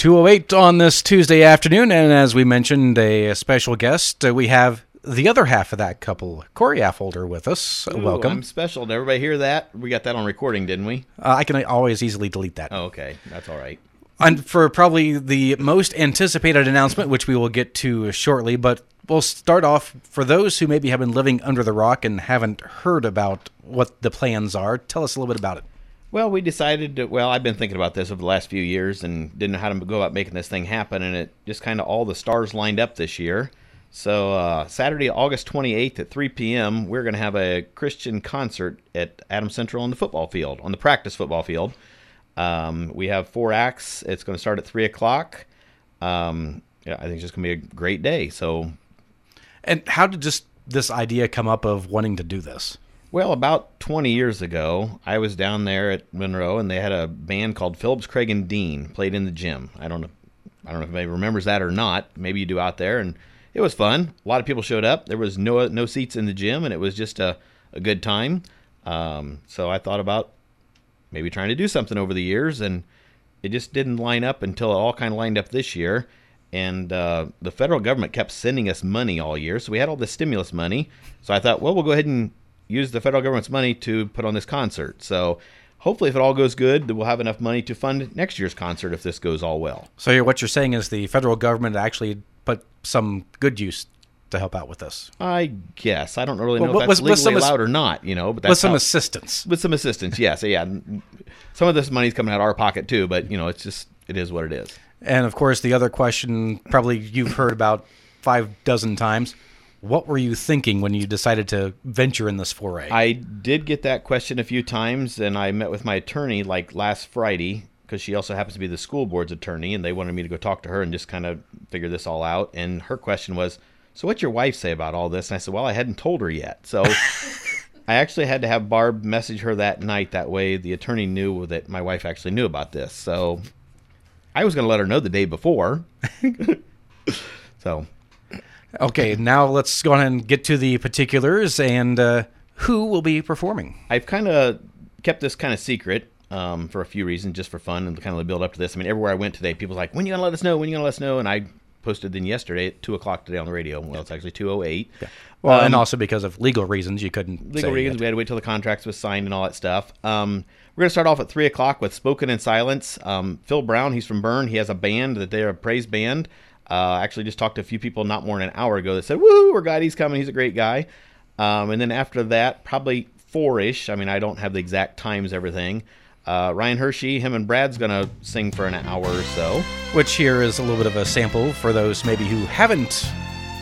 208 on this Tuesday afternoon, and as we mentioned, a special guest. Uh, we have the other half of that couple, Corey Affolter, with us. Ooh, Welcome. I'm special. Did everybody hear that? We got that on recording, didn't we? Uh, I can always easily delete that. Oh, okay. That's all right. And for probably the most anticipated announcement, which we will get to shortly, but we'll start off for those who maybe have been living under the rock and haven't heard about what the plans are. Tell us a little bit about it. Well, we decided to. Well, I've been thinking about this over the last few years and didn't know how to go about making this thing happen, and it just kind of all the stars lined up this year. So uh, Saturday, August 28th at 3 p.m., we're going to have a Christian concert at Adams Central on the football field, on the practice football field. Um, we have four acts. It's going to start at 3 o'clock. Um, yeah, I think it's just going to be a great day. So, And how did just this idea come up of wanting to do this? Well, about 20 years ago, I was down there at Monroe, and they had a band called Phillips, Craig, and Dean played in the gym. I don't know, I don't know if anybody remembers that or not. Maybe you do out there, and it was fun. A lot of people showed up. There was no no seats in the gym, and it was just a, a good time. Um, so I thought about maybe trying to do something over the years, and it just didn't line up until it all kind of lined up this year. And uh, the federal government kept sending us money all year, so we had all this stimulus money. So I thought, well, we'll go ahead and use the federal government's money to put on this concert. So hopefully, if it all goes good, we'll have enough money to fund next year's concert if this goes all well. So you're, what you're saying is the federal government actually put some good use to help out with this, I guess I don't really Well, know if that's with legally ass- allowed or not. You know, but that's with some how- assistance. with some assistance. Yes, yeah. Some of this money's coming out of our pocket too, but you know, it's just it is what it is. And of course, the other question probably you've heard about five dozen times. What were you thinking when you decided to venture in this foray? I did get that question a few times, and I met with my attorney like last Friday because she also happens to be the school board's attorney, and they wanted me to go talk to her and just kind of figure this all out. And her question was, "So what's your wife say about all this?" And I said, "Well, I hadn't told her yet." So I actually had to have Barb message her that night. That way, the attorney knew that my wife actually knew about this. So I was going to let her know the day before. so okay, now let's go on and get to the particulars and uh, who will be performing. I've kind of kept this kind of secret um, for a few reasons, just for fun and kind of build up to this. I mean, everywhere I went today, people was like, "When you gonna let us know? When you gonna let us know?" And I posted then yesterday at two o'clock today on the radio. Well, it's actually two oh eight. Well, and also because of legal reasons, you couldn't. Um, Legal reasons, it. we had to wait till the contracts was signed and all that stuff. Um, we're gonna start off at three o'clock with "Spoken in Silence." Um, Phil Brown, he's from Berne. He has a band that they're a praise band. Uh, actually, just talked to a few people not more than an hour ago that said, "Woo, we're glad he's coming. He's a great guy." Um, and then after that, probably four-ish. I mean, I don't have the exact times, everything. Uh, Ryan Hershey, him and Brad's gonna sing for an hour or so. Which here is a little bit of a sample for those maybe who haven't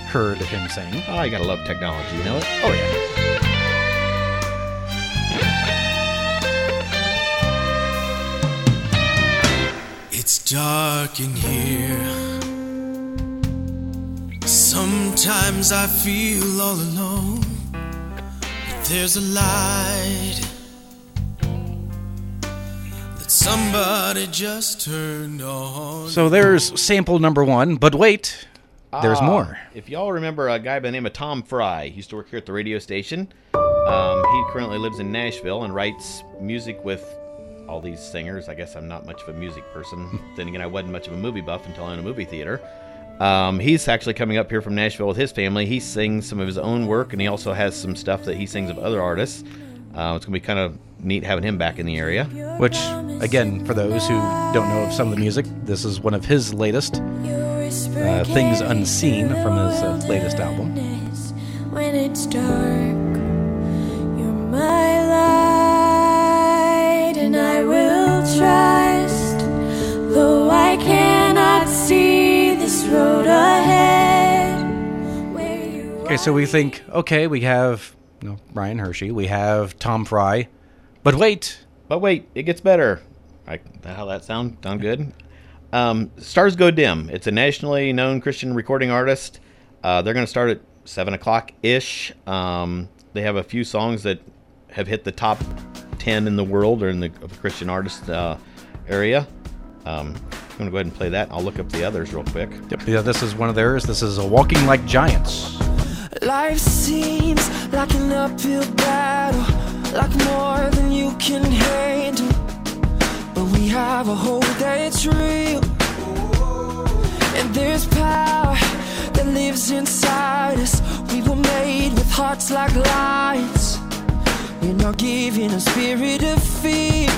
heard of him sing. Oh, you gotta love technology, you know it. Oh yeah. It's dark in here. Sometimes I feel all alone. But there's a light that somebody just turned on. So there's sample number one, but wait, there's Ah, more. If y'all remember a guy by the name of Tom Fry, he used to work here at the radio station. Um, he currently lives in Nashville and writes music with all these singers. I guess I'm not much of a music person. then again, I wasn't much of a movie buff until I owned a movie theater. Um, he's actually coming up here from Nashville with his family. He sings some of his own work, and he also has some stuff that he sings of other artists. Uh, it's gonna be kind of neat having him back in the area. Which, again, for those who don't know of some of the music, this is one of his latest. uh, Things Unseen from his, uh, latest album. So we think, okay, we have you know, Ryan Hershey, we have Tom Fry, but wait, But wait, it gets better. Like how that sound? Sound good? Um, Stars Go Dim. It's a nationally known Christian recording artist. Uh, they're going to start at seven o'clock ish. Um, they have a few songs that have hit the top ten in the world or in the of the Christian artist uh, area. Um, I'm going to go ahead and play that. I'll look up the others real quick. Yep, yeah, this is one of theirs. This is a Walking Like Giants. Life seems like an uphill battle, like more than you can handle. But we have a hope that's real, and there's power that lives inside us. We were made with hearts like lights. We're not given a spirit of fear.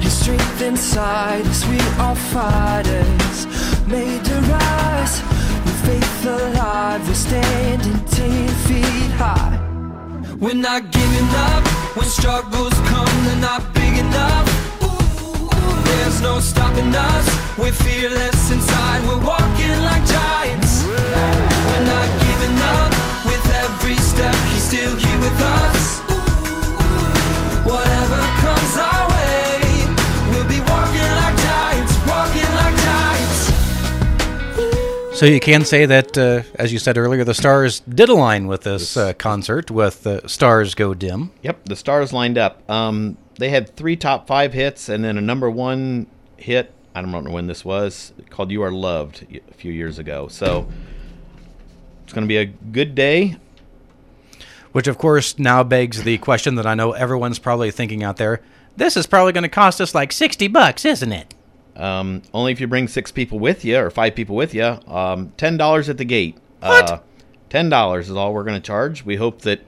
His strength inside us, we are fighters, made to rise we're standing ten feet high. We're not giving up when struggles come, they're not big enough. There's no stopping us. We're fearless inside. We're walking like giants. We're not giving up. So you can say that, uh, as you said earlier, the stars did align with this uh, concert with uh, "Stars Go Dim." Yep, the stars lined up. Um, they had three top five hits and then a number one hit. I don't know when this was called "You Are Loved" a few years ago. So it's going to be a good day. Which, of course, now begs the question that I know everyone's probably thinking out there: This is probably going to cost us like sixty bucks, isn't it? Um, only if you bring six people with you or five people with you. Um, Ten dollars at the gate. What? Uh, Ten dollars is all we're going to charge. We hope that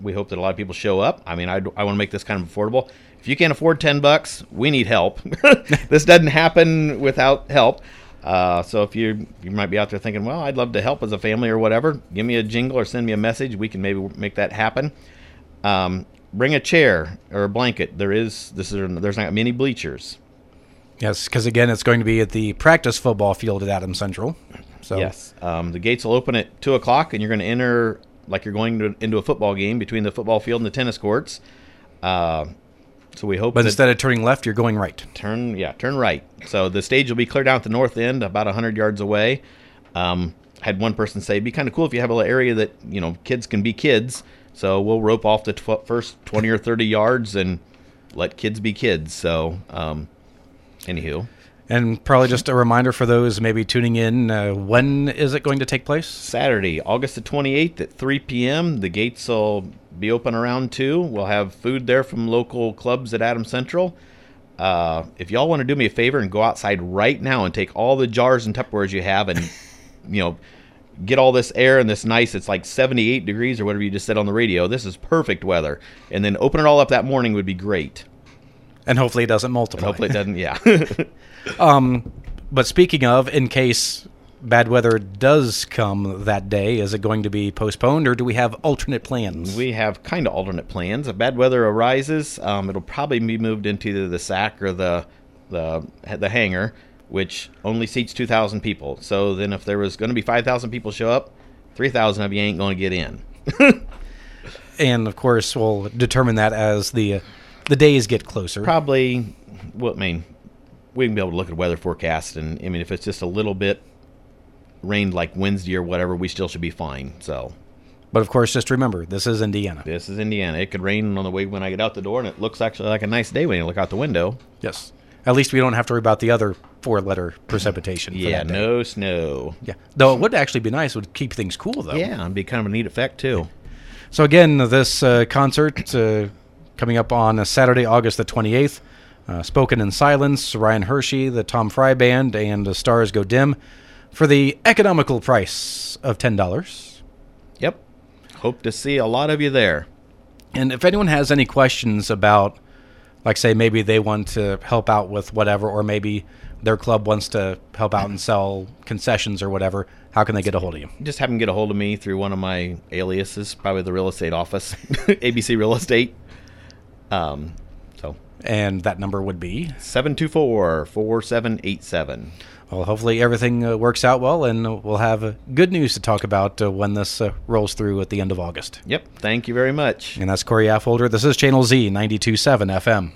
we hope that a lot of people show up. I mean, I, I want to make this kind of affordable. If you can't afford ten bucks, we need help. this doesn't happen without help. Uh, so if you you might be out there thinking, well, I'd love to help as a family or whatever, give me a jingle or send me a message. We can maybe make that happen. Um, bring a chair or a blanket. There is this is there's not many bleachers. Yes, because again, it's going to be at the practice football field at Adams Central. So Yes. Um, the gates will open at two o'clock, and you're going to enter like you're going to, into a football game between the football field and the tennis courts. Uh, so we hope but instead of turning left, you're going right. turn yeah turn right. So the stage will be cleared out at the north end, about hundred yards away. Um, had one person say, "It'd be kind of cool if you have a little area that you know kids can be kids." So we'll rope off the tw- first twenty or thirty yards and let kids be kids. So, um, anywho, And probably just a reminder for those maybe tuning in: uh, when is it going to take place? Saturday, August the 28th at 3 p.m. The gates will be open around 2. We'll have food there from local clubs at Adams Central. Uh, if y'all want to do me a favor and go outside right now and take all the jars and Tupperwares you have and, you know, get all this air and this nice, it's like 78 degrees or whatever you just said on the radio. This is perfect weather. And then open it all up that morning would be great. And hopefully, it doesn't multiply. Hopefully it doesn't, yeah. But speaking of, in case bad weather does come that day, is it going to be postponed, or do we have alternate plans? We have kind of alternate plans. If bad weather arises, um, it'll probably be moved into the sack or the the the hangar, which only seats two thousand people. So then, if there was going to be five thousand people show up, three thousand of you ain't going to get in. and of course, we'll determine that as the the days get closer. Probably, well, I mean, we can be able to look at weather forecast, and I mean, if it's just a little bit rained like Wednesday or whatever, we still should be fine. So But of course, just remember, this is Indiana. this is Indiana. It could rain on the way when I get out the door, and it looks actually like a nice day when you look out the window. Yes. At least we don't have to worry about the other four-letter precipitation. for Yeah, that day. no snow. Yeah. Though it would actually be nice. It would keep things cool, though. Yeah, it'd be kind of a neat effect too. So again, this uh, concert uh, coming up on Saturday, August the 28th. Uh, Spoken in Silence, Ryan Hershey, the Tom Fry Band, and the Stars Go Dim for the economical price of $10. Yep. Hope to see a lot of you there. And if anyone has any questions about, like, say, maybe they want to help out with whatever, or maybe their club wants to help out and sell concessions or whatever, how can they get a hold of you? Just have them get a hold of me through one of my aliases, probably the real estate office, ABC Real Estate. Um, so And that number would be 724 4787. Well, hopefully everything uh, works out well, and we'll have uh, good news to talk about uh, when this uh, rolls through at the end of August. Yep. Thank you very much. And that's Corey Affolter. This is Channel Z 92.7 FM.